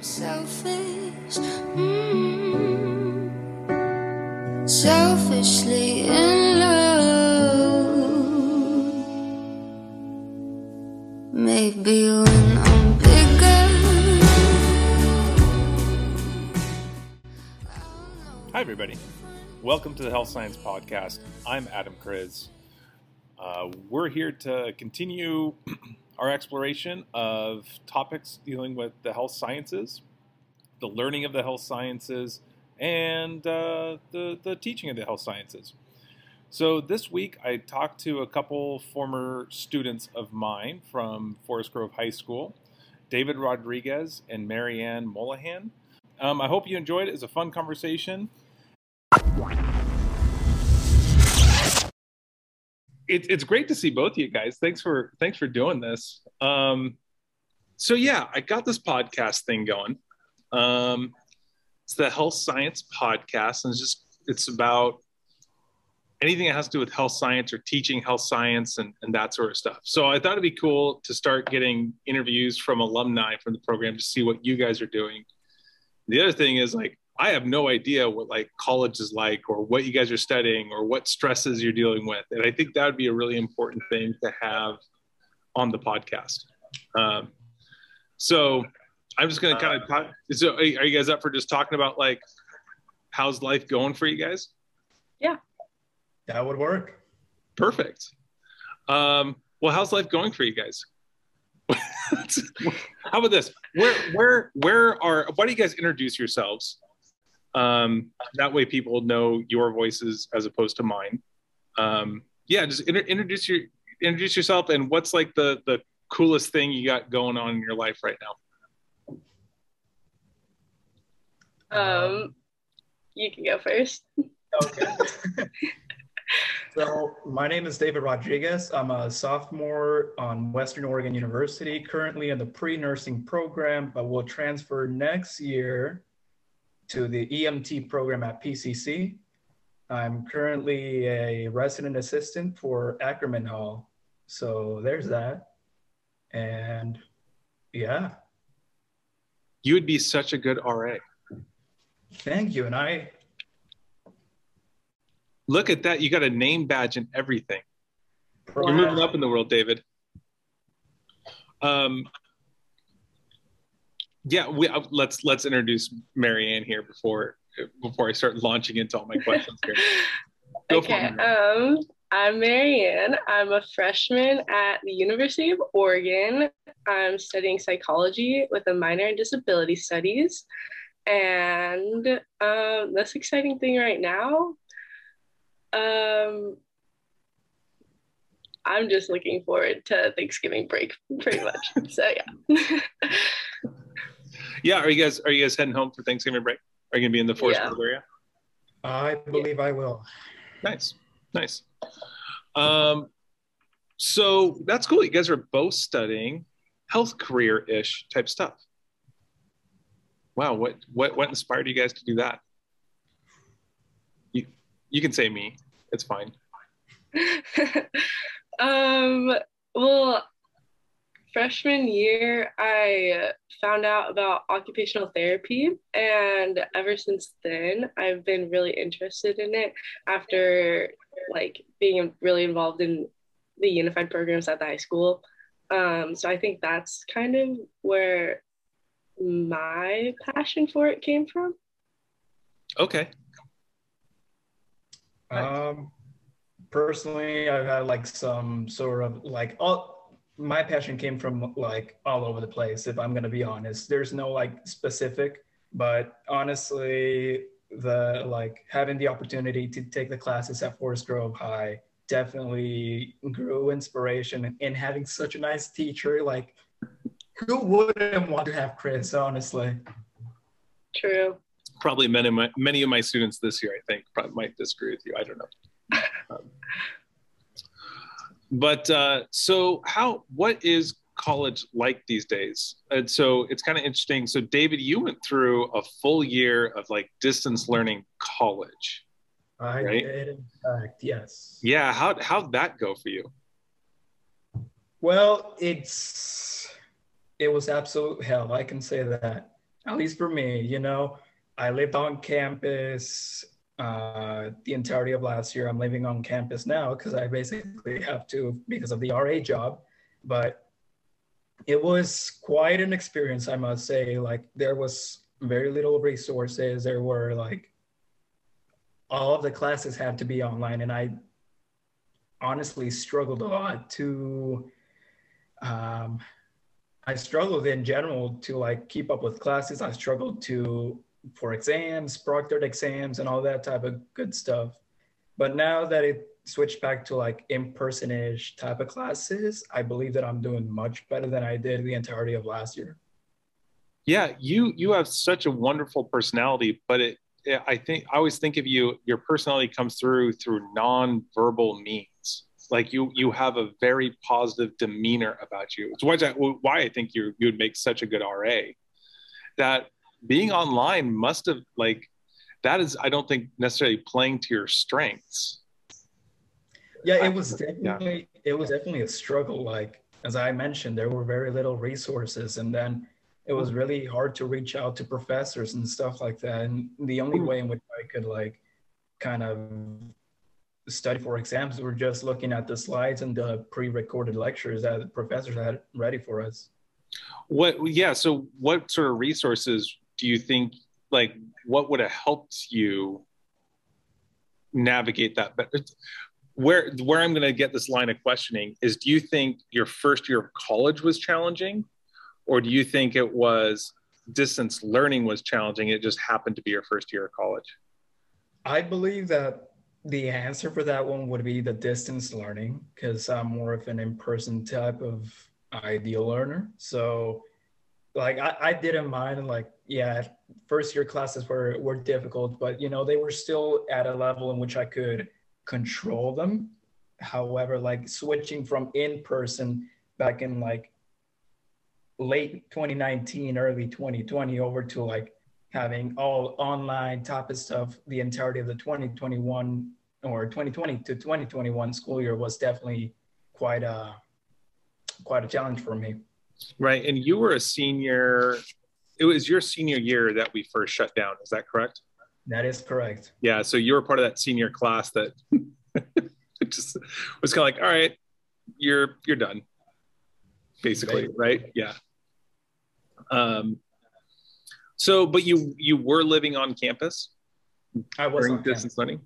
selfish. Mm. Selfishly in love. Maybe when I'm bigger. Hi, everybody. Welcome to the Health Science Podcast. I'm Adam Kriz. Uh, we're here to continue our exploration of topics dealing with the health sciences, the learning of the health sciences, and uh, the, the teaching of the health sciences. So this week, I talked to a couple former students of mine from Forest Grove High School, David Rodriguez and Marianne Molahan. Um, I hope you enjoyed it. It's a fun conversation. It, it's great to see both of you guys. Thanks for thanks for doing this. Um, so yeah, I got this podcast thing going. Um, it's the Health Science Podcast, and it's just it's about anything that has to do with health science or teaching health science and, and that sort of stuff. So I thought it'd be cool to start getting interviews from alumni from the program to see what you guys are doing. The other thing is like I have no idea what like college is like or what you guys are studying or what stresses you're dealing with. And I think that would be a really important thing to have on the podcast. Um, so I'm just going to kind of talk. So are you guys up for just talking about like, how's life going for you guys? Yeah. That would work. Perfect. Um, well, how's life going for you guys? How about this? Where, where, where are? Why do you guys introduce yourselves? Um, that way, people know your voices as opposed to mine. Um, yeah, just inter- introduce your introduce yourself and what's like the the coolest thing you got going on in your life right now. Um, you can go first. Okay. so my name is David Rodriguez. I'm a sophomore on Western Oregon University, currently in the pre-nursing program, but will transfer next year to the EMT program at PCC. I'm currently a resident assistant for Ackerman Hall. So there's that. And yeah, You would be such a good RA. thank you. And I, Look at that! You got a name badge and everything. You're moving up in the world, David. Um, yeah, we uh, let's let's introduce Marianne here before before I start launching into all my questions here. Go for okay. it. Um, I'm Marianne. I'm a freshman at the University of Oregon. I'm studying psychology with a minor in disability studies. And um, this exciting thing right now, um, I'm just looking forward to Thanksgiving break, pretty much. so yeah. Yeah, are you guys are you guys heading home for Thanksgiving break? Are you gonna be in the Forest Yeah. Area? I believe I will. Nice, nice. Um, so that's cool. You guys are both studying health career ish type stuff. Wow, what what what inspired you guys to do that? You you can say me. It's fine. um, well, freshman year, I found out about occupational therapy, and ever since then, I've been really interested in it after like being really involved in the unified programs at the high school. Um, so I think that's kind of where my passion for it came from. Okay. Um, personally, I've had like some sort of like all my passion came from like all over the place. If I'm gonna be honest, there's no like specific, but honestly, the like having the opportunity to take the classes at Forest Grove High definitely grew inspiration in having such a nice teacher. Like, who wouldn't want to have Chris? Honestly. True. Probably many of my many of my students this year, I think, probably might disagree with you. I don't know. Um, but uh, so how what is college like these days and so it's kind of interesting so david you went through a full year of like distance learning college I Right. did, in fact, yes. yeah how how'd that go for you Well, it's it was absolute hell. I can say that. at least for me, you know, I lived on campus uh, the entirety of last year. I'm living on campus now because I basically have to because of the RA job. But it was quite an experience, I must say. Like there was very little resources. There were like all of the classes had to be online, and I honestly struggled a lot to. Um, I struggled in general to like keep up with classes. I struggled to for exams, proctored exams, and all that type of good stuff. But now that it switched back to like in-person-ish type of classes, I believe that I'm doing much better than I did the entirety of last year. Yeah, you you have such a wonderful personality, but it I think I always think of you your personality comes through through non-verbal means. Like you you have a very positive demeanor about you. It's why I, why I think you you would make such a good RA. That being online must have like that is I don't think necessarily playing to your strengths. Yeah, it was definitely yeah. it was definitely a struggle. Like as I mentioned, there were very little resources, and then it was really hard to reach out to professors and stuff like that. And the only hmm. way in which I could like kind of study for exams were just looking at the slides and the pre-recorded lectures that the professors had ready for us. What yeah, so what sort of resources do you think like what would have helped you navigate that better? Where where i'm going to get this line of questioning is do you think your first year of college was challenging? Or do you think it was distance learning was challenging it just happened to be your first year of college? I believe that the answer for that one would be the distance learning because i'm more of an in-person type of ideal learner. So like I, I didn't mind like yeah first year classes were were difficult but you know they were still at a level in which i could control them. However like switching from in person back in like late 2019 early 2020 over to like having all online type of stuff the entirety of the 2021 or 2020 to 2021 school year was definitely quite a quite a challenge for me Right. And you were a senior. It was your senior year that we first shut down. Is that correct? That is correct. Yeah. So you were part of that senior class that just was kind of like, all right, you're you're done. Basically, right? Yeah. Um so but you you were living on campus I was during distance campus. learning.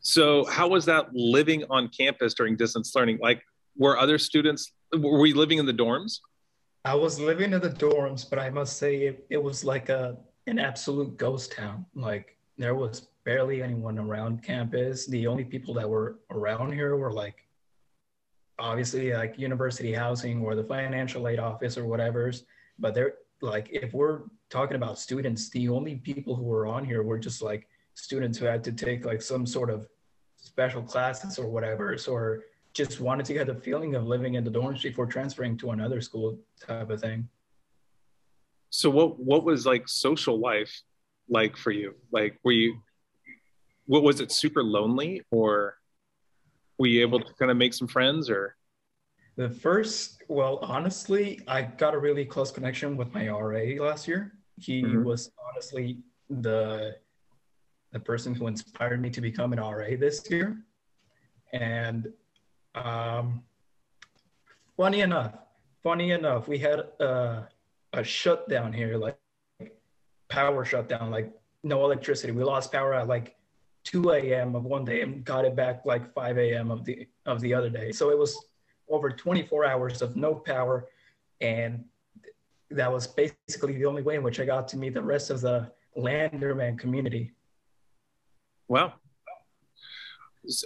So how was that living on campus during distance learning? Like were other students were we living in the dorms? I was living in the dorms, but I must say it, it was like a an absolute ghost town. Like there was barely anyone around campus. The only people that were around here were like obviously like university housing or the financial aid office or whatever's. But they're like if we're talking about students, the only people who were on here were just like students who had to take like some sort of special classes or whatever, or just wanted to get the feeling of living in the dorms before transferring to another school type of thing. So what what was like social life like for you? Like were you what was it super lonely or were you able to kind of make some friends or the first well honestly i got a really close connection with my ra last year he mm-hmm. was honestly the the person who inspired me to become an ra this year and um, funny enough, funny enough, we had a, a shutdown here, like power shutdown, like no electricity. We lost power at like 2 a.m. of one day and got it back like 5 a.m. of the of the other day. So it was over 24 hours of no power, and that was basically the only way in which I got to meet the rest of the Landerman community. Wow,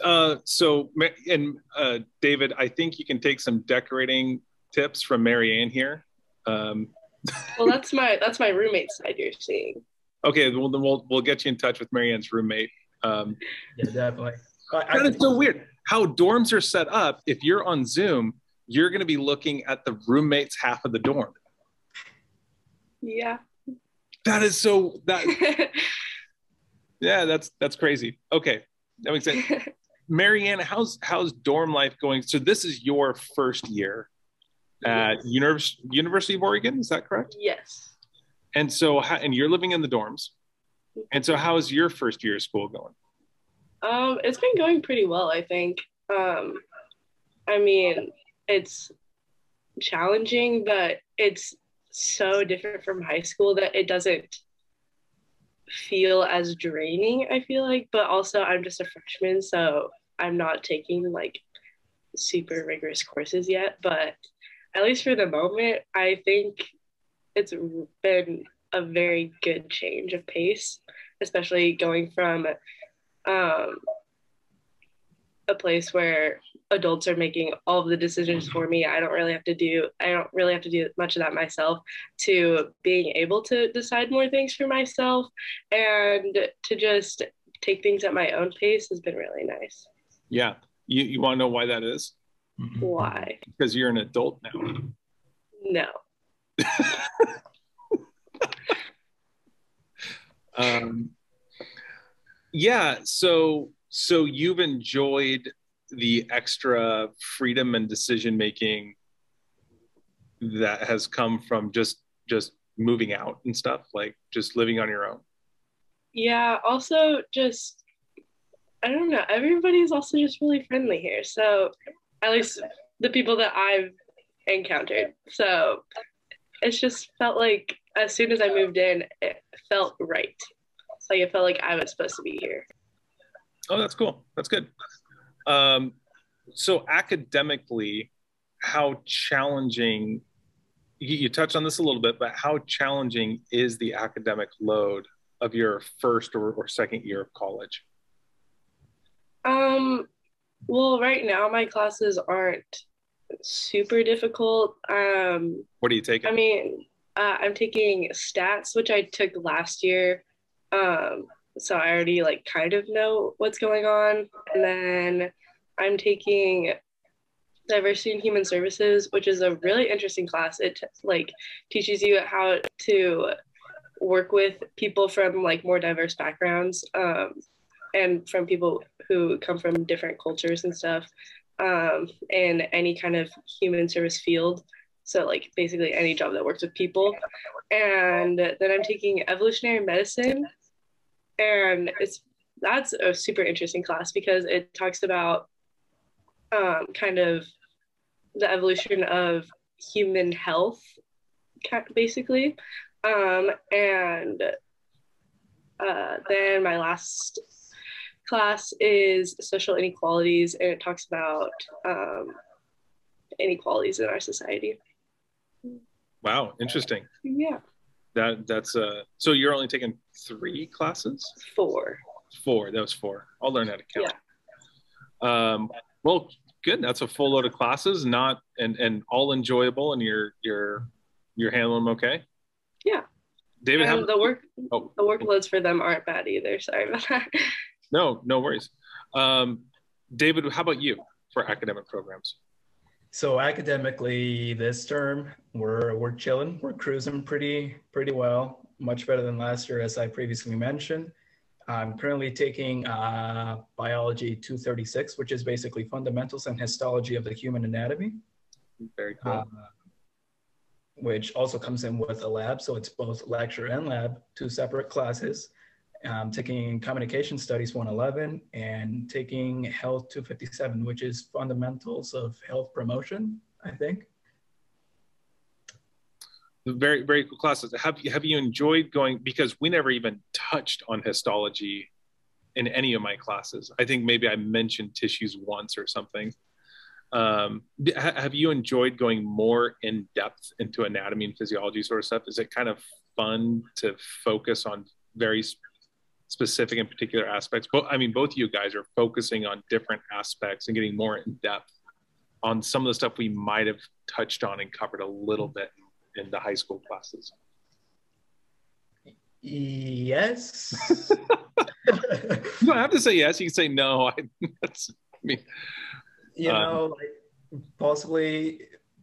uh, so, and uh, David, I think you can take some decorating tips from Marianne here. Um, well, that's my that's my roommate side you're seeing. Okay, well then we'll we'll get you in touch with Marianne's roommate. Um, yeah, definitely. I, that is so weird how dorms are set up. If you're on Zoom, you're going to be looking at the roommate's half of the dorm. Yeah. That is so that. yeah, that's that's crazy. Okay, that makes sense. Marianne, how's how's dorm life going? So this is your first year at Univers- University of Oregon, is that correct? Yes. And so, how, and you're living in the dorms. And so, how is your first year of school going? Um, it's been going pretty well, I think. Um, I mean, it's challenging, but it's so different from high school that it doesn't feel as draining, I feel like. But also, I'm just a freshman, so I'm not taking like super rigorous courses yet. But at least for the moment, I think it's been a very good change of pace, especially going from um, a place where adults are making all of the decisions for me. I don't really have to do I don't really have to do much of that myself to being able to decide more things for myself and to just take things at my own pace has been really nice. Yeah. You, you want to know why that is? Why? Because you're an adult now. No. um, yeah. So, so you've enjoyed the extra freedom and decision making that has come from just just moving out and stuff like just living on your own Yeah, also just I don't know, everybody's also just really friendly here. So at least the people that I've encountered. So it's just felt like as soon as I moved in, it felt right. Like it felt like I was supposed to be here. Oh that's cool that's good um, so academically how challenging you, you touched on this a little bit but how challenging is the academic load of your first or, or second year of college Um, well, right now my classes aren't super difficult. Um, what are you taking I mean, uh, I'm taking stats, which I took last year. Um, so I already like kind of know what's going on. And then I'm taking diversity and human services, which is a really interesting class. It like teaches you how to work with people from like more diverse backgrounds um, and from people who come from different cultures and stuff um, in any kind of human service field. So, like, basically any job that works with people. And then I'm taking evolutionary medicine. And it's that's a super interesting class because it talks about um, kind of the evolution of human health, basically. Um, and uh, then my last class is social inequalities, and it talks about um, inequalities in our society. wow interesting Yeah, that that's uh so you're only taking three classes four. four that was four i'll learn how to count yeah. um well good that's a full load of classes not and and all enjoyable and you're you're you're handling them okay Yeah. david how, the work oh the workloads for them aren't bad either. Sorry about that. no no worries um david how about you for academic programs So academically, this term we're we're chilling, we're cruising pretty pretty well, much better than last year, as I previously mentioned. I'm currently taking uh, biology 236, which is basically fundamentals and histology of the human anatomy, very cool uh, which also comes in with a lab. So it's both lecture and lab, two separate classes. I'm taking communication studies 111 and taking health 257, which is fundamentals of health promotion, I think. very very cool classes. Have you have you enjoyed going because we never even touched on histology in any of my classes. I think maybe i mentioned tissues once or something. Um, have you enjoyed going more in depth into anatomy and physiology sort of stuff? Is it kind of fun to focus on very specific and particular aspects but i mean both of you guys are focusing on different aspects and getting more in depth on some of the stuff we might have touched on and covered a little bit in the high school classes. Yes. You don't have to say yes. You can say no. I, that's, I mean, you Um, know, like possibly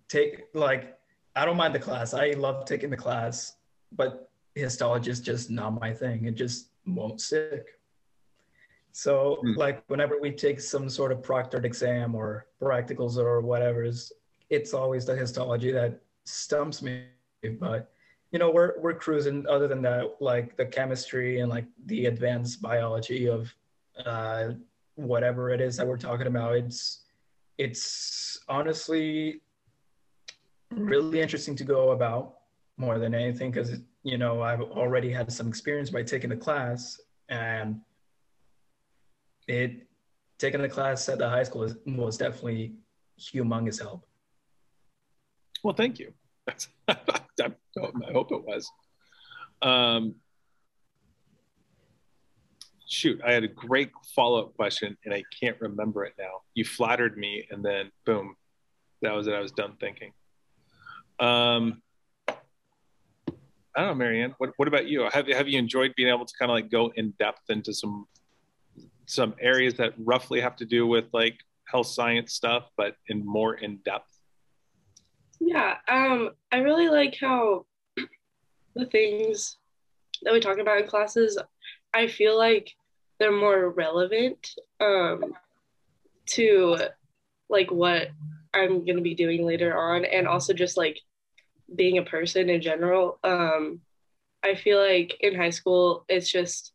take like I don't mind the class. I love taking the class, but histology is just not my thing. It just won't stick. So Hmm. like whenever we take some sort of proctored exam or practicals or whatever, it's always the histology that stumps me. But you know we're we're cruising other than that like the chemistry and like the advanced biology of uh whatever it is that we're talking about it's it's honestly really interesting to go about more than anything because you know i've already had some experience by taking the class and it taking the class at the high school is, was definitely humongous help Well, thank you. I, hope it was. Um, shoot, I had a great follow up question and I can't remember it now. You flattered me, and then boom, that was it. I was done thinking. Um, I don't know, Marianne. What, what about you? Have have you enjoyed being able to kind of like go in depth into some some areas that roughly have to do with like health science stuff, but in more in depth? Yeah, um, I really like how the things that we talk about in classes, I feel like they're more relevant um, to like what I'm gonna be doing later on, and also just like being a person in general. Um, I feel like in high school, it's just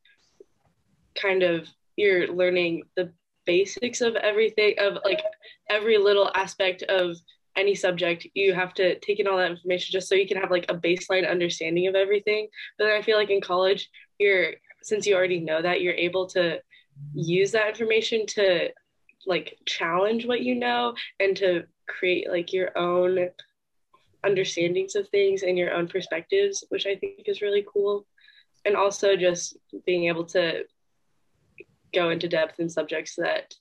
kind of you're learning the basics of everything, of like every little aspect of any subject. You have to take in all that information just so you can have like a baseline understanding of everything. But then I feel like in college, you're since you already know that, you're able to use that information to like challenge what you know and to create like your own understandings of things and your own perspectives, which I think is really cool. And also just being able to go into depth in subjects that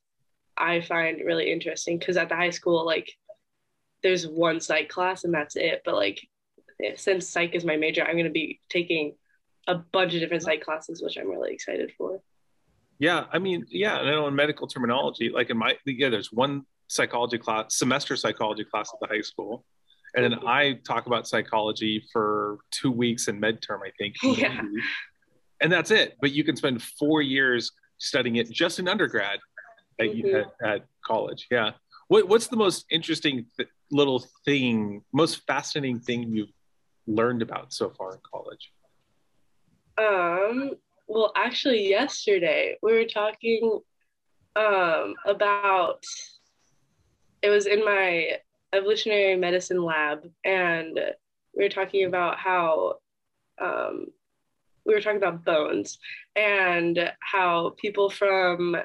I find really interesting. Because at the high school, like there's one psych class and that's it. But like since psych is my major, I'm going to be taking a bunch of different psych classes, which I'm really excited for. Yeah, I mean, yeah, and I know in medical terminology, like in my yeah, there's one psychology class, semester psychology class at the high school, and then I talk about psychology for two weeks in midterm, I think, Yeah. and that's it. But you can spend four years studying it just in undergrad at, Mhm. at, at college. Yeah. What, what's the most interesting th- little thing, most fascinating thing you've learned about so far in college? Um, well, actually, yesterday we were talking um, about it was in my evolutionary medicine lab, and we were talking about how um, we were talking about bones and how people from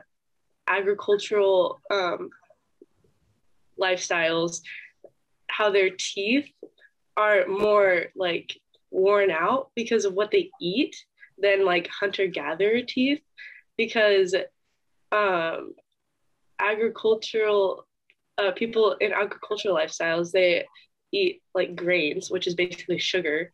agricultural um, lifestyles, how their teeth are more like worn out because of what they eat than like hunter gatherer teeth because um agricultural uh, people in agricultural lifestyles they eat like grains which is basically sugar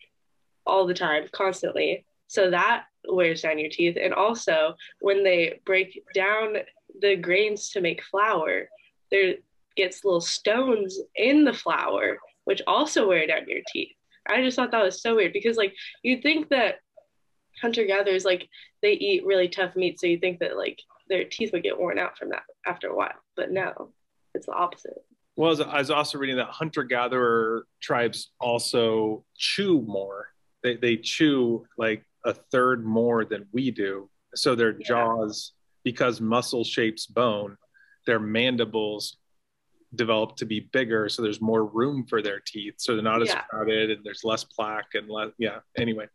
all the time constantly. So that wears down your teeth. And also when they break down the grains to make flour there gets little stones in the flour which also wear down your teeth. I just thought that was so weird because like you'd think that hunter gatherers like they eat really tough meat, so you think that like their teeth would get worn out from that after a while, but no, it's the opposite. Well, I was, also reading that hunter gatherer tribes also chew more. They, they chew like a third more than we do. So their Yeah. jaws, because muscle shapes bone, their mandibles develop to be bigger. So there's more room for their teeth. So they're not as Yeah. crowded and there's less plaque and less. Yeah. Anyway.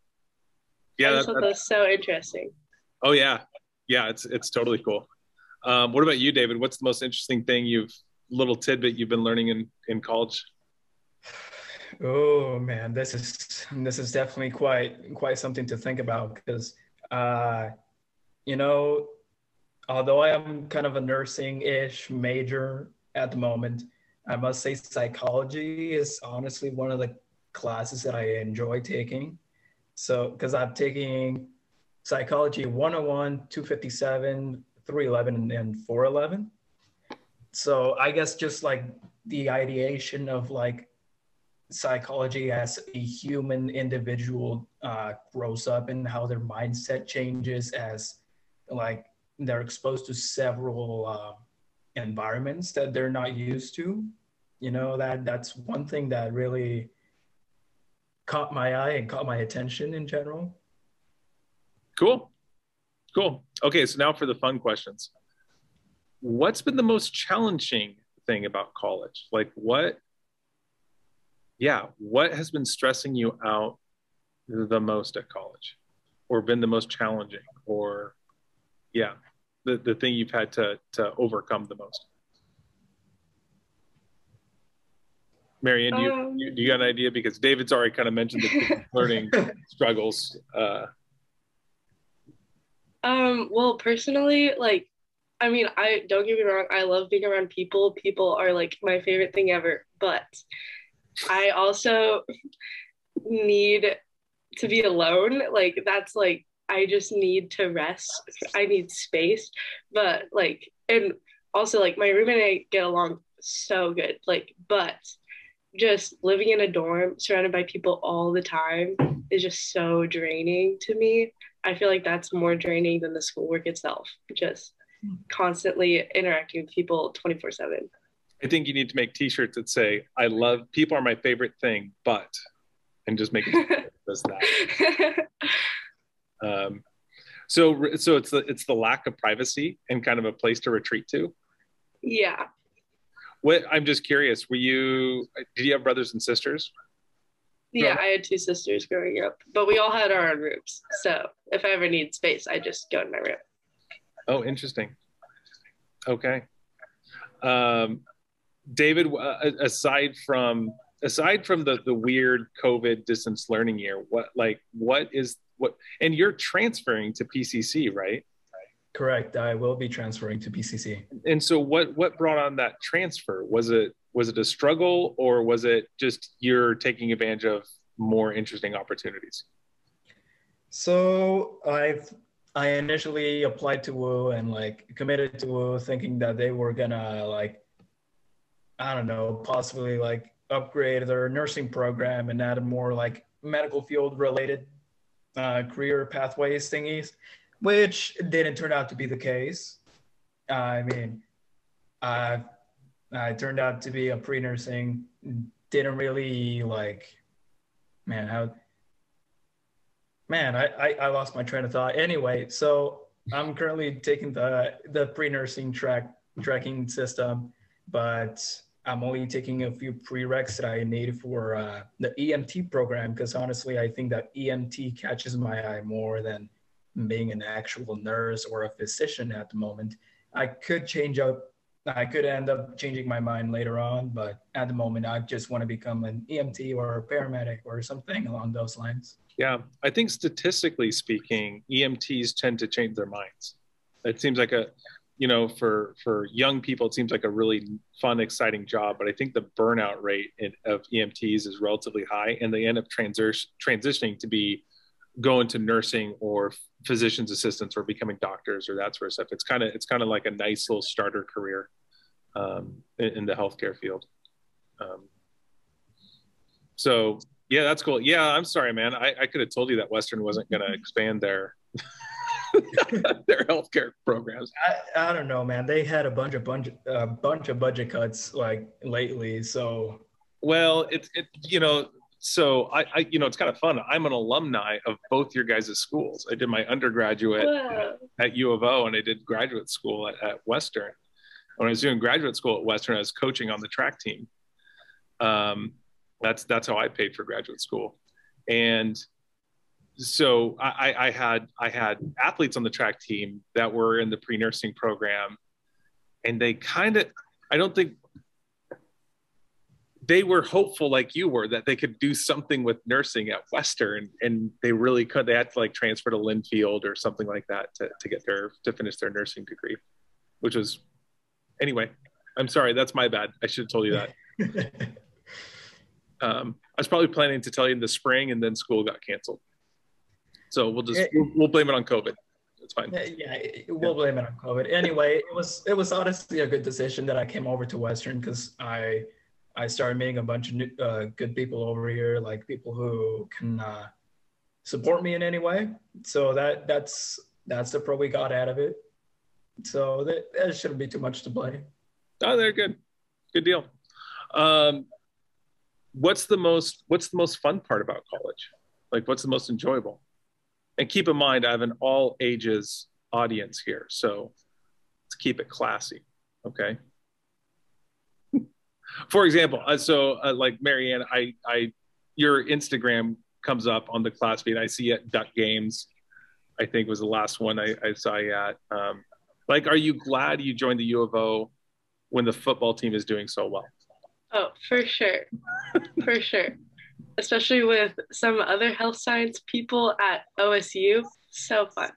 Yeah. That, thought that- that so interesting. oh, yeah. Yeah. It's, it's totally cool. Um, what about you, David? What's the most interesting thing you've, little tidbit you've been learning in, in college? Oh man, this is this is definitely quite quite something to think about because uh, you know, although I am kind of a nursing-ish major at the moment, I must say psychology is honestly one of the classes that I enjoy taking. So because I'm taking psychology 101, 257, 311, and, and 411. So I guess just like the ideation of like psychology as a human individual uh, grows up and how their mindset changes as like they're exposed to several uh, environments that they're not used to you know that that's one thing that really caught my eye and caught my attention in general. Cool. Cool. Okay, so now for the fun questions. What's been the most challenging thing about college? Like what yeah, what has been stressing you out the most at college or been the most challenging or yeah, the, the thing you've had to to overcome the most? Marianne, do you, Um, you, do you got an idea? Because David's already kind of mentioned the learning struggles. Uh, Um, well, personally, like, I mean, I don't get me wrong, I love being around people. People are like my favorite thing ever, but I also need to be alone. Like, that's like, I just need to rest. I need space. But, like, and also, like, my roommate and I get along so good. Like, but just living in a dorm surrounded by people all the time is just so draining to me. I feel like that's more draining than the schoolwork itself. Just constantly interacting with people 24 7. I think you need to make T-shirts that say, "I love people are my favorite thing, but," and just make it as that. Um, so, so it's the it's the lack of privacy and kind of a place to retreat to. yeah. What I'm just curious. Were you? Did you have brothers and sisters? Yeah, No. I had two sisters growing up, but we all had our own rooms. So if I ever need space, I just go in my room. Oh, interesting. Okay. Um, David, uh, aside from aside from the the weird COVID distance learning year, what like what is what? And you're transferring to PCC, right? Correct. I will be transferring to PCC. And so, what what brought on that transfer? Was it was it a struggle, or was it just you're taking advantage of more interesting opportunities? So I've I initially applied to Woo and like committed to Woo, thinking that they were gonna like I don't know, possibly like upgrade their nursing program and add more like medical field related uh, career pathways thingies, which didn't turn out to be the case. I mean, I I turned out to be a pre-nursing, didn't really like, man, how Man, I, I, I lost my train of thought. Anyway, so I'm currently taking the the pre-nursing track tracking system, but I'm only taking a few prereqs that I need for uh, the EMT program because honestly, I think that EMT catches my eye more than being an actual nurse or a physician at the moment. I could change up. I could end up changing my mind later on, but at the moment, I just want to become an EMT or a paramedic or something along those lines. Yeah, I think statistically speaking, EMTs tend to change their minds. It seems like a, you know, for for young people, it seems like a really fun, exciting job. But I think the burnout rate in, of EMTs is relatively high, and they end up transi- transitioning to be going to nursing or physician's assistants or becoming doctors or that sort of stuff. It's kind of it's kind of like a nice little starter career um, in, in the healthcare field. Um, so yeah, that's cool. Yeah, I'm sorry, man. I, I could have told you that Western wasn't going to expand their their healthcare programs. I, I don't know, man. They had a bunch of bunch a bunch of budget cuts like lately, so Well, it's it, you know, so I, I you know it's kind of fun. I'm an alumni of both your guys' schools. I did my undergraduate Wow. at U of O and I did graduate school at, at Western. When I was doing graduate school at Western, I was coaching on the track team. Um, that's that's how I paid for graduate school, and so I, I had I had athletes on the track team that were in the pre nursing program, and they kind of I don't think they were hopeful like you were that they could do something with nursing at Western, and they really could. They had to like transfer to Linfield or something like that to, to get their to finish their nursing degree, which was anyway. I'm sorry, that's my bad. I should have told you that. Um, I was probably planning to tell you in the spring, and then school got canceled. So we'll just we'll, we'll blame it on COVID. It's fine. yeah, yeah, we'll blame it on COVID. Anyway, it was it was honestly a good decision that I came over to Western because I I started meeting a bunch of new, uh, good people over here, like people who can uh, support me in any way. So that that's that's the pro we got out of it. So that, that shouldn't be too much to blame. Oh, they're good. Good deal. Um, what's the most what's the most fun part about college? Like, what's the most enjoyable? And keep in mind, I have an all ages audience here, so let's keep it classy. Okay. For example, uh, so uh, like Marianne, I, I, your Instagram comes up on the class feed. I see at Duck Games. I think was the last one I, I saw you at. Um, like, are you glad you joined the U of O when the football team is doing so well? Oh, for sure. for sure. Especially with some other health science people at OSU. So fun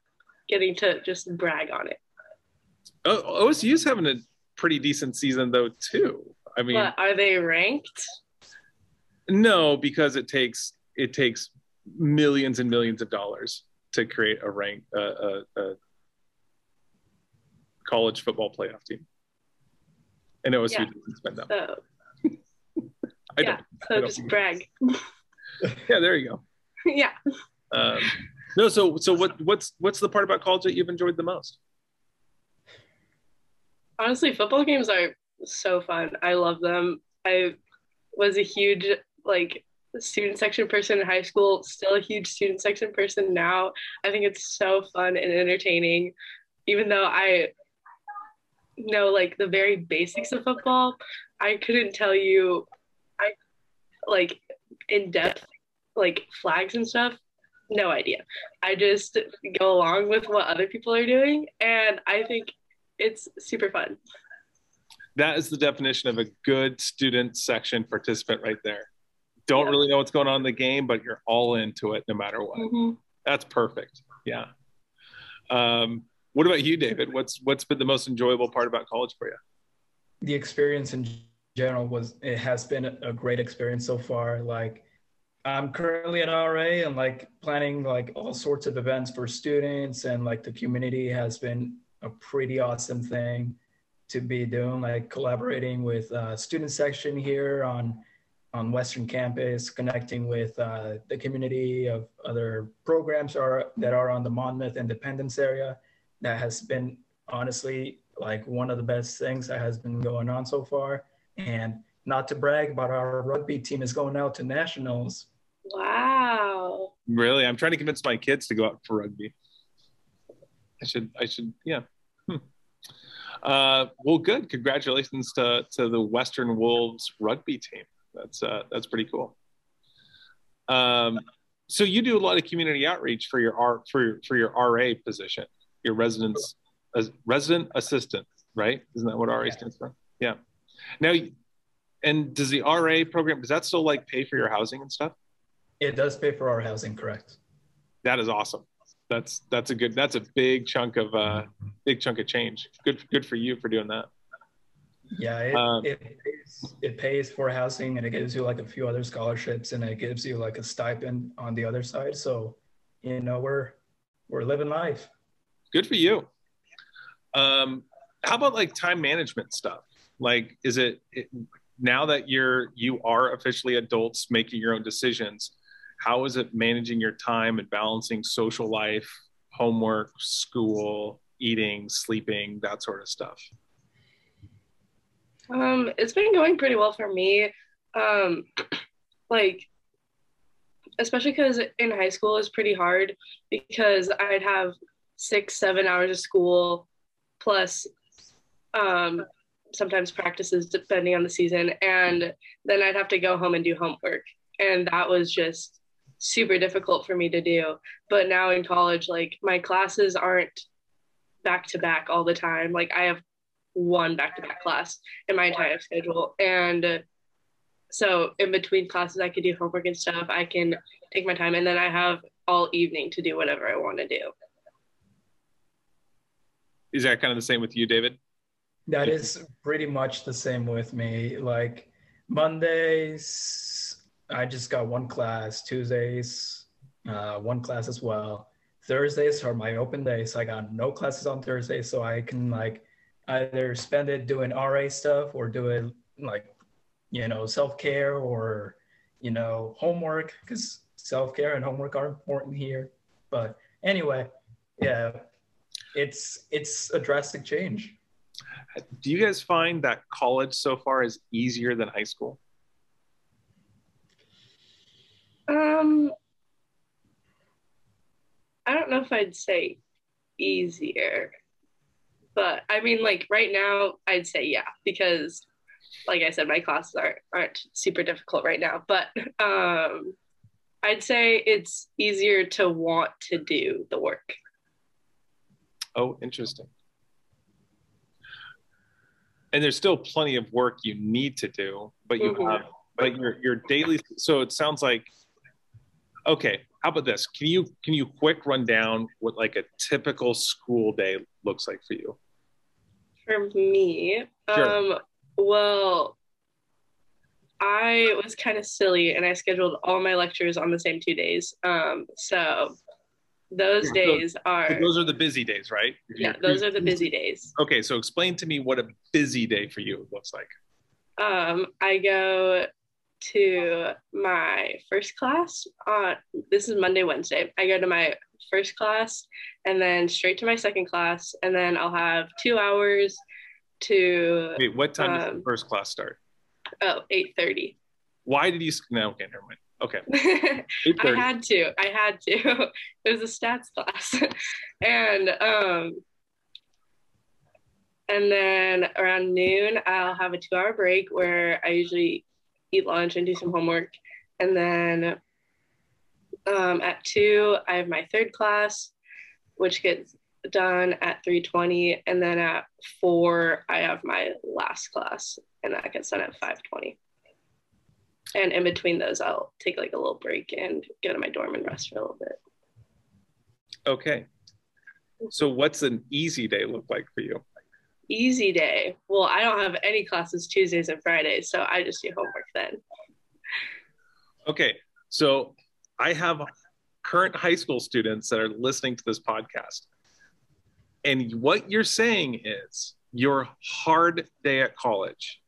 getting to just brag on it. Oh, OSU's having a pretty decent season though too. I mean, are they ranked? no, because it takes it takes millions and millions of dollars to create a rank uh, a, a college football playoff team. And OSU Yeah. doesn't spend that. So I yeah, don't. So just brag. Yeah, there you go. yeah. Um, no, so so what what's what's the part about college that you've enjoyed the most? honestly football games are so fun i love them i was a huge like student section person in high school still a huge student section person now i think it's so fun and entertaining even though i know like the very basics of football i couldn't tell you like in depth like flags and stuff no idea i just go along with what other people are doing and i think it's super fun That is the definition of a good student section participant right there. Don't Yeah. really know what's going on in the game, but you're all into it no matter what. Mhm. That's perfect. Yeah. Um, what about you, David? What's what's been the most enjoyable part about college for you? the experience in general was it has been a great experience so far like i'm currently an ra and like planning like all sorts of events for students and like the community has been a pretty awesome thing to be doing like collaborating with uh, student section here on on western campus connecting with uh, the community of other programs are that are on the monmouth independence area that has been honestly like one of the best things that has been going on so far. And not to brag, but our rugby team is going out to nationals. wow Really, I'm trying to convince my kids to go out for rugby. I should. I should. Yeah. Hmm. Uh, well, good. Congratulations to to the Western Wolves rugby team. That's uh, that's pretty cool. Um, so you do a lot of community outreach for your R for your, for your RA position, your residence as resident assistant, right? Isn't that what RA Yeah. stands for? Yeah. Now, and does the RA program does that still like pay for your housing and stuff? It does pay for our housing, correct? that is awesome. That's that's a good that's a big chunk of uh big chunk of change. Good good for you for doing that. Yeah, it, Um, it, pays, it pays for housing and it gives you like a few other scholarships and it gives you like a stipend on the other side. So, you know, we're we're living life. Good for you. Um how about like time management stuff? Like is it, it now that you're you are officially adults making your own decisions, how is it managing your time and balancing social life, homework, school, eating, sleeping, that sort of stuff? um it's been going pretty well for me um like especially because in high school it's pretty hard because i'd have six seven hours of school plus um sometimes practices depending on the season and then i'd have to go home and do homework. And that was just super difficult for me to do. But now in college like my classes aren't back to back all the time. Like i have one back to back class in my entire schedule. And so in between classes i could do homework and stuff. I can take my time. And then i have all evening to do whatever i want to do. Is that kind of the same with you, David? That is pretty much the same with me. Like Mondays, I just got one class. Tuesdays, uh, one class as well. Thursdays are my open days. I got no classes on Thursdays, so I can like either spend it doing RA stuff or do it like you know self care or you know homework because self care and homework are important here. But anyway, yeah, it's it's a drastic change. Do you guys find that college so far is easier than high school? Um, I don't know if I'd say easier, but I mean, like right now, I'd say yeah, because like I said, my classes aren't aren't super difficult right now. But um, I'd say it's easier to want to do the work. Oh, interesting. And there's still plenty of work you need to do, but you Mhm. have but your your daily so it sounds like okay, how about this? Can you can you quick run down what like a typical school day looks like for you? For me, Sure. um, well, I was kind of silly and I scheduled all my lectures on the same two days. Um, so those So- days are So those are the busy days, right? yeah, those are the busy days. Okay, so explain to me what a busy day for you looks like. Um, I go to my first class on this is Monday, Wednesday. I go to my first class and then straight to my second class, and then I'll have two hours to Wait, what time does the Um, first class start? oh 8:30. Why did you? No, okay, never mind. Okay, I had to. I had to. it was a stats class. and um and then around noon I'll have a 2-hour break where I usually eat lunch and do some homework. And then um at 2 I have my third class which gets done at 3:20 and then at 4 I have my last class and that gets done at 5:20 and in between those i'll take like a little break and go to my dorm and rest for a little bit Okay. So what's an easy day look like for you? easy day well i don't have any classes tuesdays and fridays so i just do homework then Okay, so I have current high school students that are listening to this podcast. And what you're saying is your hard day at college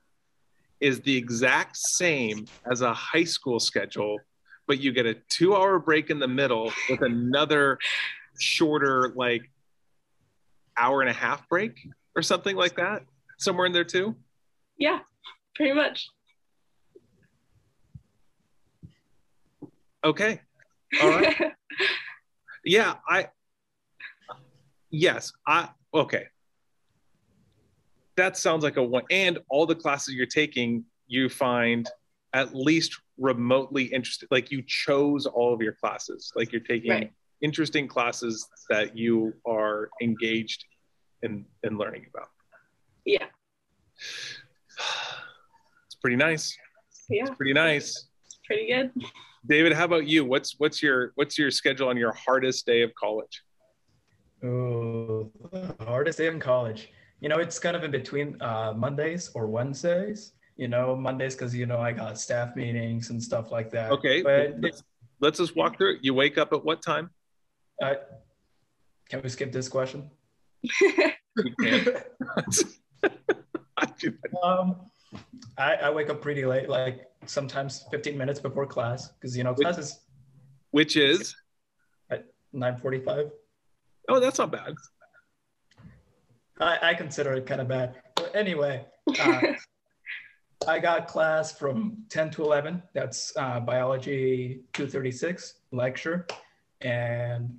is the exact same as a high school schedule, but you get a two hour break in the middle with another shorter, like hour and a half break or something like that, somewhere in there too. yeah pretty much Okay. All right. yeah i yes i okay that sounds like a one and all the classes you're taking you find at least remotely interested like you chose all of your classes. Like you're taking Right. interesting classes that you are engaged in in learning about. Yeah. It's pretty nice. Yeah. pretty nice. Pretty good. David how about you? What's what's your what's your schedule on your hardest day of college? Oh, hardest day in college. You know, it's kind of in between uh, Mondays or Wednesdays. You know, Mondays because you know I got staff meetings and stuff like that. okay But let's, let's just walk through it you wake up at what time uh, can we skip this question? I. Um, I, I wake up pretty late, like sometimes 15 minutes before class, because you know class is Which is, At 9:45. oh, that's not bad. I, I consider it kind of bad. But anyway, uh, I got class from 10 to 11. That's uh, biology 236 lecture. And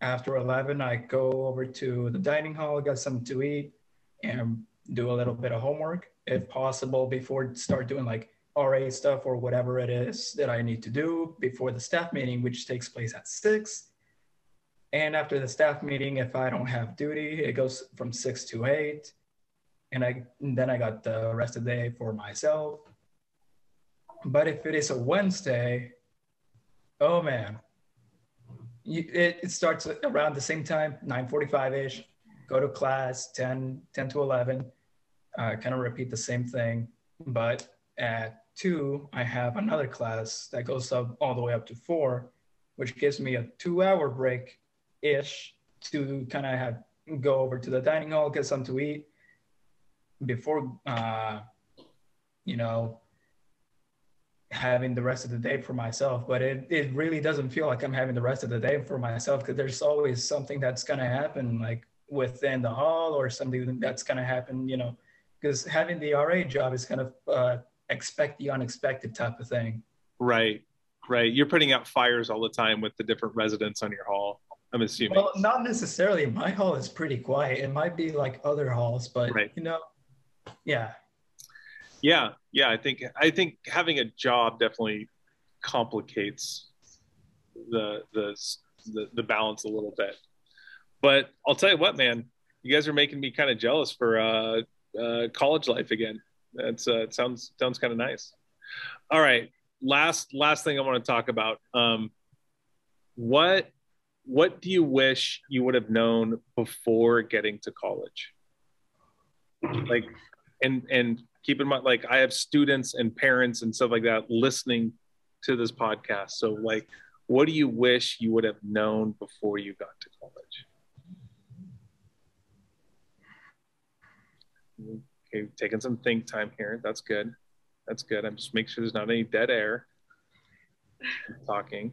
after 11, I go over to the dining hall, get something to eat, and do a little bit of homework, if possible, before start doing like RA stuff or whatever it is that I need to do before the staff meeting, which takes place at 6. And after the staff meeting, if I don't have duty, it goes from 6 to 8 and I and then I got the rest of the day for myself. But if it is a Wednesday, oh man, you, it, it starts around the same time, 9:45 ish. Go to class 10 10 to 11. Uh, kind of repeat the same thing, but at two I have another class that goes up all the way up to four, which gives me a two-hour break ish to kind of have go over to the dining hall, get something to eat before uh, you know having the rest of the day for myself but it, it really doesn't feel like i'm having the rest of the day for myself because there's always something that's going to happen like within the hall or something that's going to happen you know because having the ra job is kind of uh, expect the unexpected type of thing Right. right. You're putting out fires all the time with the different residents on your hall. I'm assuming. Well, not necessarily. My hall is pretty quiet. It might be like other halls, but Right. you know, yeah. yeah, yeah. I think I think having a job definitely complicates the the the, the balance a little bit. But I'll tell you what, man, you guys are making me kind of jealous for uh, uh, college life again. That's uh, it sounds sounds kind of nice. All right, last last thing I want to talk about. Um, what what do you wish you would have known before getting to college? Like, and and keep in mind, like I have students and parents and stuff like that listening to this podcast. So, like, what do you wish you would have known before you got to college? Okay, taking some think time here. That's good. That's good. I'm just making sure there's not any dead air. Talking.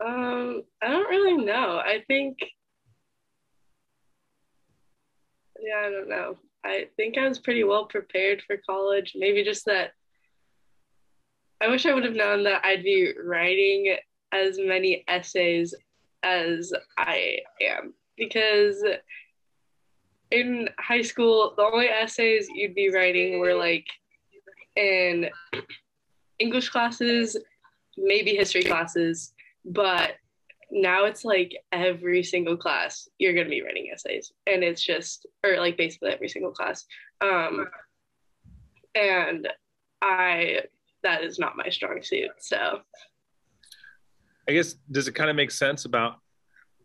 Um, I don't really know. I think, yeah, I don't know. I think I was pretty well prepared for college. Maybe just that I wish I would have known that I'd be writing as many essays as I am because in high school, the only essays you'd be writing were like in English classes, maybe history classes, but now it's like every single class you're going to be writing essays and it's just or like basically every single class um and i that is not my strong suit so I guess does it kind of make sense about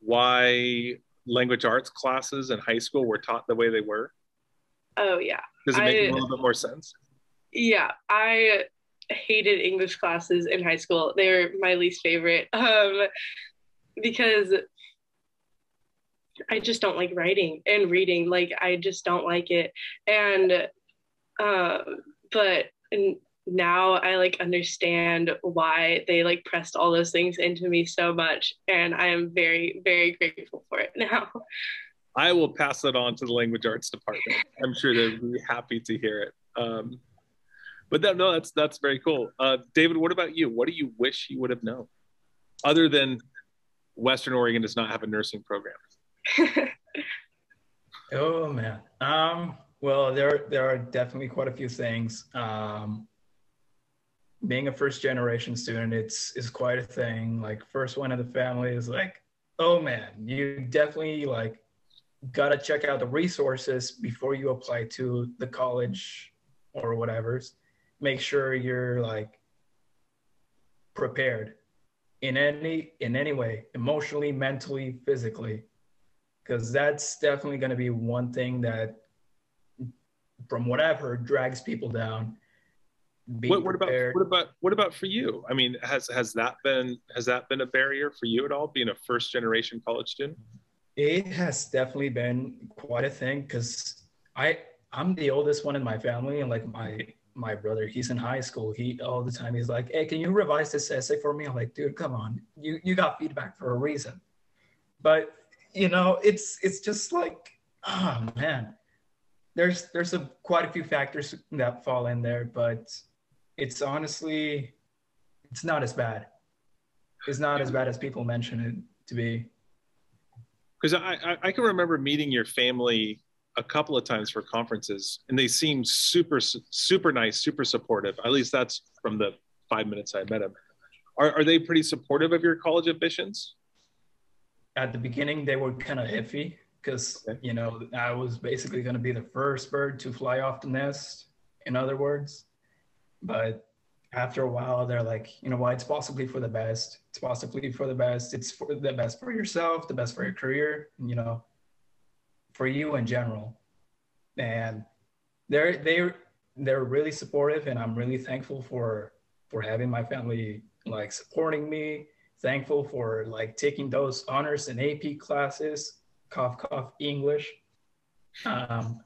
why language arts classes in high school were taught the way they were? oh yeah Does it make I- a little bit more sense? yeah i hated english classes in high school. They were my least favorite um because i just don't like writing and reading. Like i just don't like it. And um but now i like understand why they like pressed all those things into me so much. And i am very very grateful for it now. I will pass it on to the language arts department. I'm sure they'd be happy to hear it. Um, but that, no, that's that's very cool. Uh, David, what about you? What do you wish you would have known, other than Western Oregon does not have a nursing program? Oh man. Um, well, there there are definitely quite a few things. Um, being a first generation student, it's is quite a thing. Like first one in the family is like, oh man, you definitely like gotta check out the resources before you apply to the college or whatever's. Make sure you're like prepared in any in any way, emotionally, mentally, physically because that's definitely going to be one thing that from what i've heard drags people down What, what about what about what about for you? I mean, has has that been has that been a barrier for you at all, being a first generation college student? it has definitely been quite a thing because i i'm the oldest one in my family and like my my brother he's in high school he all the time he's like hey can you revise this essay for me? I'm like dude come on. You you got feedback for a reason. But you know it's it's just like oh man. There's there's a quite a few factors that fall in there but it's honestly it's not as bad. It's not as bad as people mention it to be. Because I, I I can remember meeting your family a couple of times for conferences, and they seemed super super nice, super supportive. At least that's from the five minutes I met them. Are are they pretty supportive of your college ambitions? at the beginning they were kind of iffy because Okay. you know I was basically going to be the first bird to fly off the nest. In other words, but after a while they're like, you know what? It's possibly for the best. It's possibly for the best. It's for the best for yourself, the best for your career. You know, for you in general. And they're they're they're really supportive, and I'm really thankful for for having my family like supporting me thankful for like taking those honors and AP classes, cough cough English. Um,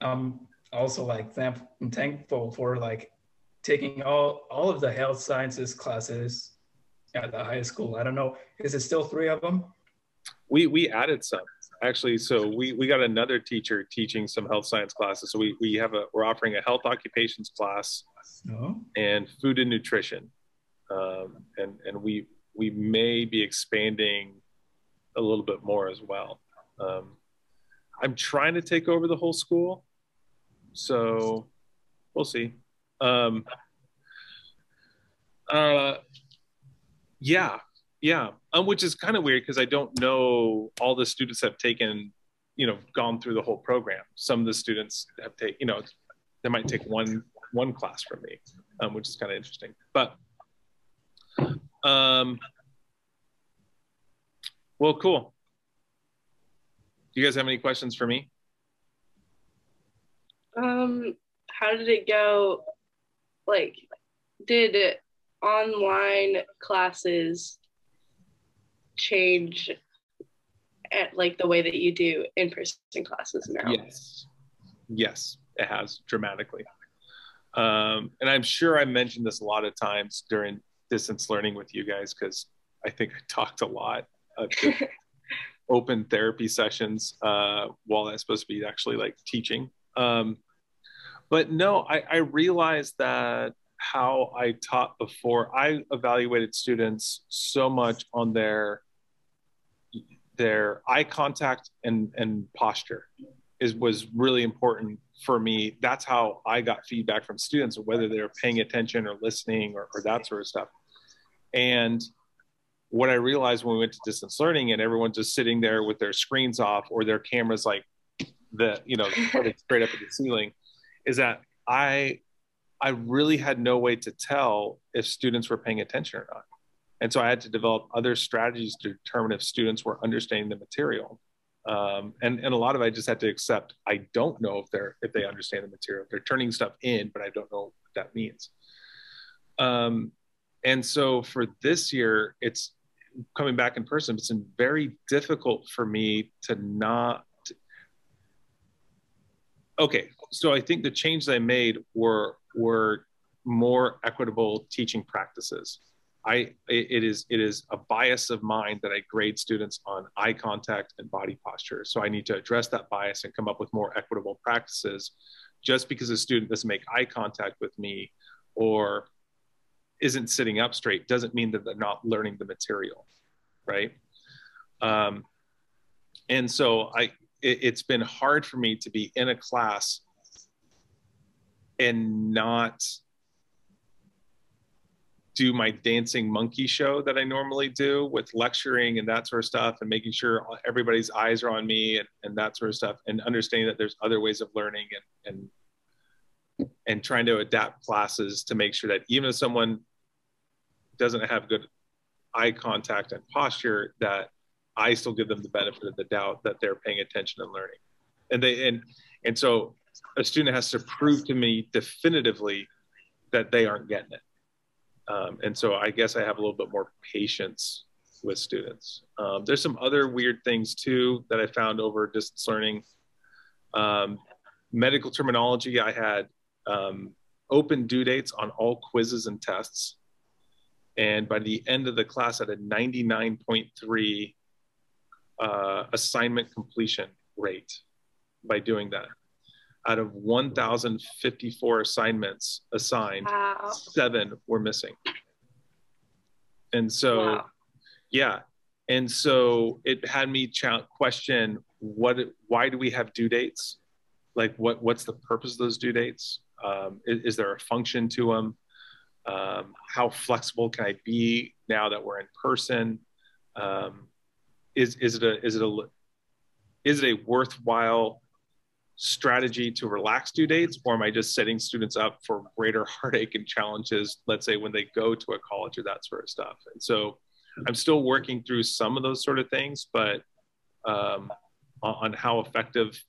I'm also like thank- thankful for like taking all all of the health sciences classes at the high school. I don't know, is it still three of them? We we added some actually. So we we got another teacher teaching some health science classes. So we we have a we're offering a health occupations class No. and food and nutrition. um, and and we we may be expanding a little bit more as well. Um, I'm trying to take over the whole school, so we'll see. Um, uh, yeah, yeah, um, which is kind of weird because I don't know all the students have taken, you know, gone through the whole program. Some of the students have taken, you know, they might take one one class from me, um, which is kind of interesting. But, um, well, cool. Do you guys have any questions for me? Um, how did it go? Like, did online classes change at like the way that you do in-person classes now? Yes. Yes, it has dramatically. Um, and I'm sure I mentioned this a lot of times during distance learning with you guys because I think I talked a lot of open therapy sessions uh, while I'm supposed to be actually like teaching. Um, but no, I, I realized that how I taught before, I evaluated students so much on their their eye contact and and posture is was really important for me. That's how I got feedback from students, whether they're paying attention or listening or, or that sort of stuff. And what I realized when we went to distance learning and everyone's just sitting there with their screens off or their cameras like the you know straight up at the ceiling is that I I really had no way to tell if students were paying attention or not. And so I had to develop other strategies to determine if students were understanding the material. Um, and, and a lot of I just had to accept I don't know if they're if they understand the material. They're turning stuff in, but I don't know what that means. Um, and so for this year, it's coming back in person. It's been very difficult for me to not. Okay, so I think the changes I made were were more equitable teaching practices. I it is it is a bias of mine that I grade students on eye contact and body posture. So I need to address that bias and come up with more equitable practices. Just because a student doesn't make eye contact with me or isn't sitting up straight doesn't mean that they're not learning the material, right? Um, and so I it, it's been hard for me to be in a class and not do my dancing monkey show that I normally do with lecturing and that sort of stuff and making sure everybody's eyes are on me and, and that sort of stuff and understanding that there's other ways of learning and, and and trying to adapt classes to make sure that even if someone doesn't have good eye contact and posture that I still give them the benefit of the doubt that they're paying attention and learning. And they and and so a student has to prove to me definitively that they aren't getting it. Um, and so I guess I have a little bit more patience with students. Um, there's some other weird things too that I found over distance learning. Um, medical terminology, I had um, open due dates on all quizzes and tests. And by the end of the class, I had a 99.3 uh, assignment completion rate by doing that out of 1,054 assignments assigned, Wow. seven were missing. And so, Wow. yeah. And so it had me ch- question what, why do we have due dates? Like what, what's the purpose of those due dates? Um, is, is there a function to them? Um, how flexible can I be now that we're in person? Um, is, is it a, is it a, is it a worthwhile strategy to relax due dates or am i just setting students up for greater heartache and challenges let's say when they go to a college or that sort of stuff? And so i'm still working through some of those sort of things but um, on, how effective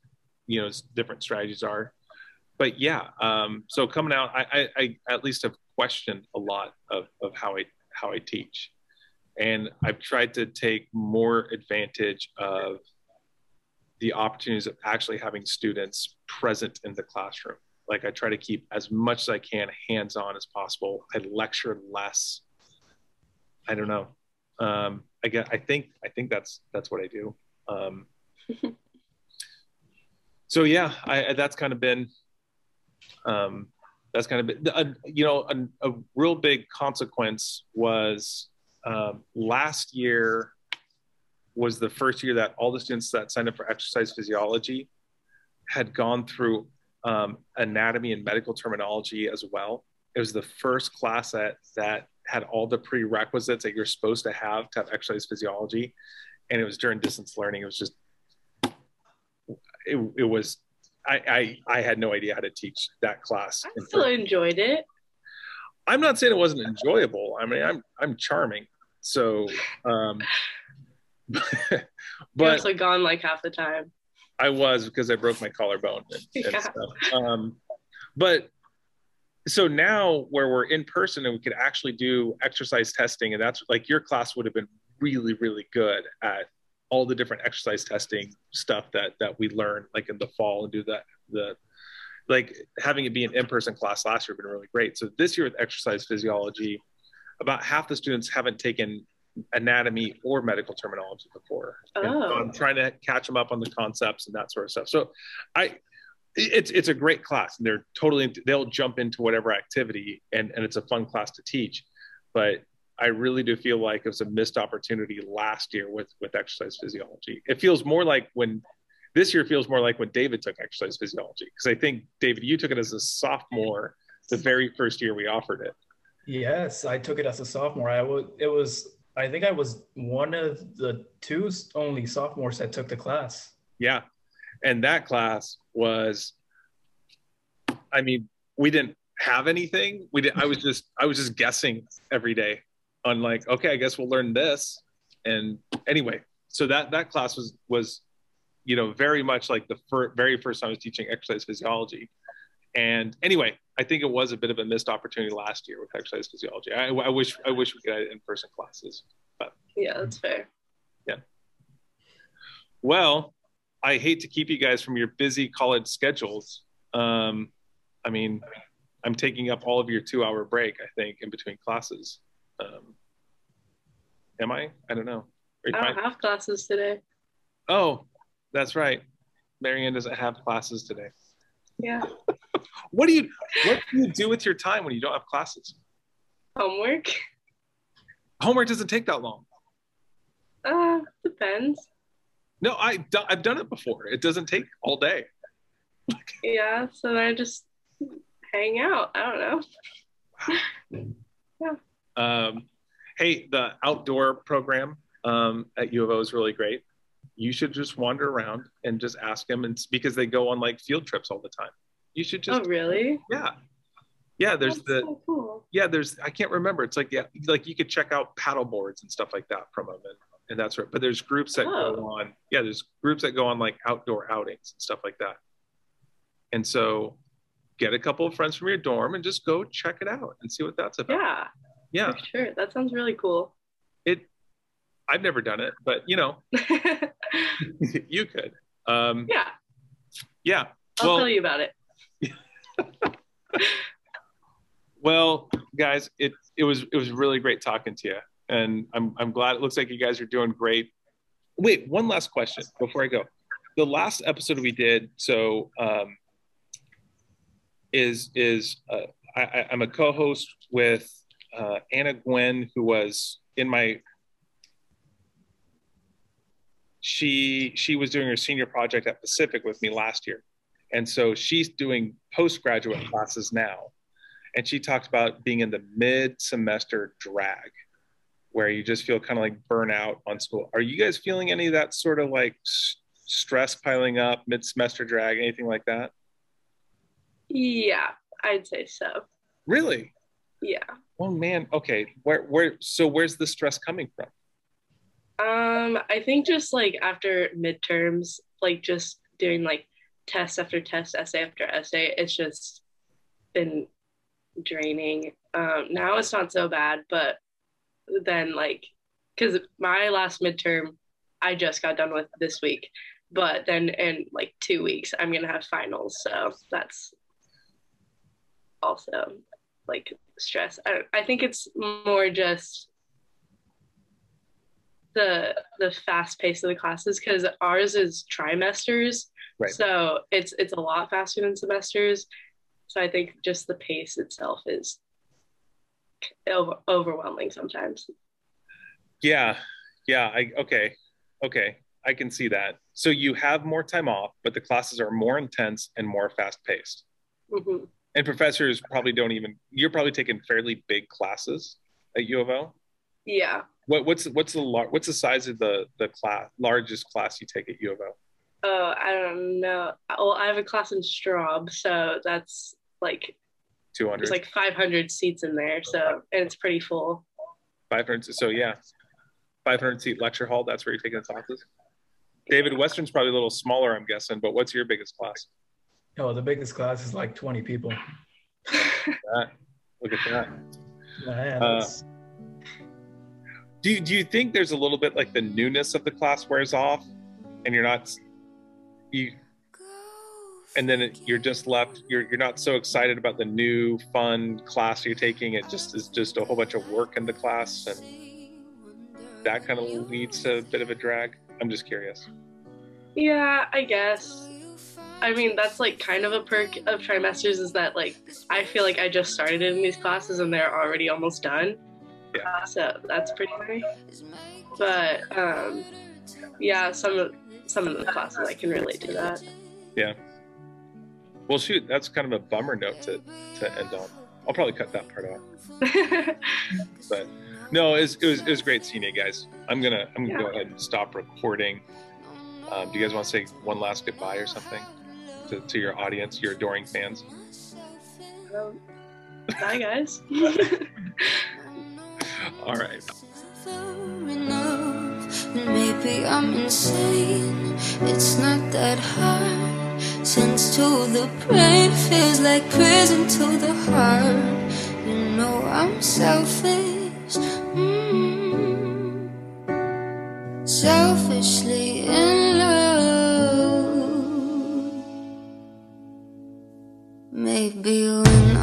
you know different strategies are. But yeah um, so coming out I, I, I at least have questioned a lot of, of how i how i teach. And i've tried to take more advantage of the opportunities of actually having students present in the classroom. Like I try to keep as much as I can hands on as possible. I lecture less. I don't know. Um, I get. I think. I think that's that's what I do. Um, so yeah, I, that's kind of been um, that's kind of been, uh, you know a, a real big consequence was um, last year was the first year that all the students that signed up for exercise physiology had gone through um, anatomy and medical terminology as well. It was the first class that that had all the prerequisites that you're supposed to have to have exercise physiology, and it was during distance learning. It was just it, it was I, I I had no idea how to teach that class. I still enjoyed it. I'm not saying it wasn't enjoyable. I mean, I'm I'm charming. So, um, You're but also gone like half the time. I was because I broke my collarbone and, and Yeah. stuff. Um, but so now where we're in person and we could actually do exercise testing, and that's like your class would have been really, really good at all the different exercise testing stuff that that we learned like in the fall and do that the like having it be an in-person class last year been really great. So this year with exercise physiology, about half the students haven't taken anatomy or medical terminology before. And so Oh. I'm trying to catch them up on the concepts and that sort of stuff. So I it's it's a great class and they're totally they'll jump into whatever activity and, and it's a fun class to teach. But I really do feel like it was a missed opportunity last year with with exercise physiology. It feels more like when this year feels more like when David took exercise physiology because I think David you took it as a sophomore the very first year we offered it. Yes, I took it as a sophomore. I was it was I think I was one of the two only sophomores that took the class. Yeah. And that class was, I mean, we didn't have anything. We did I was just, I was just guessing every day on like, okay, I guess we'll learn this. And anyway, so that, that class was, was, you know, very much like the fir- very first time I was teaching exercise physiology. And anyway, I think it was a bit of a missed opportunity last year with exercise physiology. I, I wish, I wish we could have in-person classes. Yeah, that's fair. Yeah. Well, I hate to keep you guys from your busy college schedules. Um, I mean, I'm taking up all of your two hour break, I think, in between classes. Um, am I? I don't know. I don't have classes today. Oh, that's right. Marianne doesn't have classes today. Yeah. What do you what do you do with your time when you don't have classes? Homework. Homework doesn't take that long. Uh, depends. No, I I've done it before. It doesn't take all day. Yeah, so then I just hang out. I don't know. yeah. Um, hey, the outdoor program um, at U of O is really great. You should just wander around and just ask them, and because they go on like field trips all the time. You should just, oh, really? yeah, yeah. There's That's the so cool. yeah. There's I can't remember. It's like yeah, like you could check out paddle boards and stuff like that from them, and, and that's right. But there's groups that go Oh. on. Yeah, there's groups that go on like outdoor outings and stuff like that. And so, get a couple of friends from your dorm and just go check it out and see what that's about. Yeah, yeah. for sure. That sounds really cool. it i've never done it but you know you could um yeah, yeah I'll well tell you about it. Well guys it it was it was really great talking to you and i'm i'm glad it looks like you guys are doing great. Wait one last question before i go. The last episode we did so um is is uh, I, i'm a co-host with uh, anna gwen who was in my she she was doing her senior project at pacific with me last year and so she's doing postgraduate classes now. And she talked about being in the mid semester drag where you just feel kind of like burnout on school. Are you guys feeling any of that sort of like stress piling up mid semester drag anything like that? Yeah, I'd say so. really? Yeah. oh man okay. Where where so where's the stress coming from? Um, I think just like after midterms, like just doing like test after test, essay after essay, it's just been draining. Um, now it's not so bad, but then like, because my last midterm, I just got done with this week, but then in like two weeks, I'm gonna have finals, so that's also like stress. I, I think it's more just the the fast pace of the classes because ours is trimesters Right. so it's it's a lot faster than semesters So I think just the pace itself is over- overwhelming sometimes. Yeah, yeah. I okay, okay. I can see that. So you have more time off, but the classes are more intense and more fast paced. hmm And professors probably don't even. You're probably taking fairly big classes at U of O. Yeah. What, what's what's the what's the size of the the class largest class you take at U of O? Oh, I don't know. Well, I have a class in Straub, so that's like 200. there's like 500 seats in there, so and it's pretty full. 500 so yeah 500 seat lecture hall that's where you're taking the classes david western's probably a little smaller i'm guessing but what's your biggest class Oh, the biggest class is like 20 people. that, look at that Man, Uh, do do you think there's a little bit like the newness of the class wears off and you're not you and then it, you're just left you're you're not so excited about the new fun class you're taking it just is just a whole bunch of work in the class and that kind of leads to a bit of a drag i'm just curious yeah, I guess. I mean, that's like kind of a perk of trimesters is that like I feel like I just started in these classes and they're already almost done. Yeah. So that's pretty nice. But um, yeah, some of some of the classes I can relate to that. Yeah. Well shoot that's kind of a bummer note to to end on i'll probably cut that part out but no it was, it was, it was great seeing you guys i'm gonna i'm gonna go ahead and stop recording um, do you guys want to say one last goodbye or something to, to your audience your adoring fans Um, bye, guys. all right enough. Maybe I'm insane. It's not that hard. Since to the brain feels like prison to the heart. You know I'm selfish. Mm. Selfishly in love. Maybe when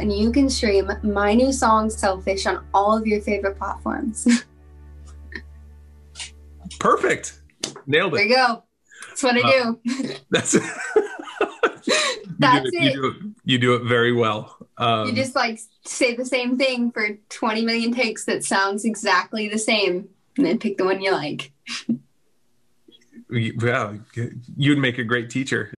and you can stream my new song Selfish on all of your favorite platforms. Perfect. Nailed it. there you go. That's what I do. That's you That's do it. You do it, you do it very well. Um, you just like say the same thing for 20 million takes that sounds exactly the same, and then pick the one you like. yeah, you'd make a great teacher.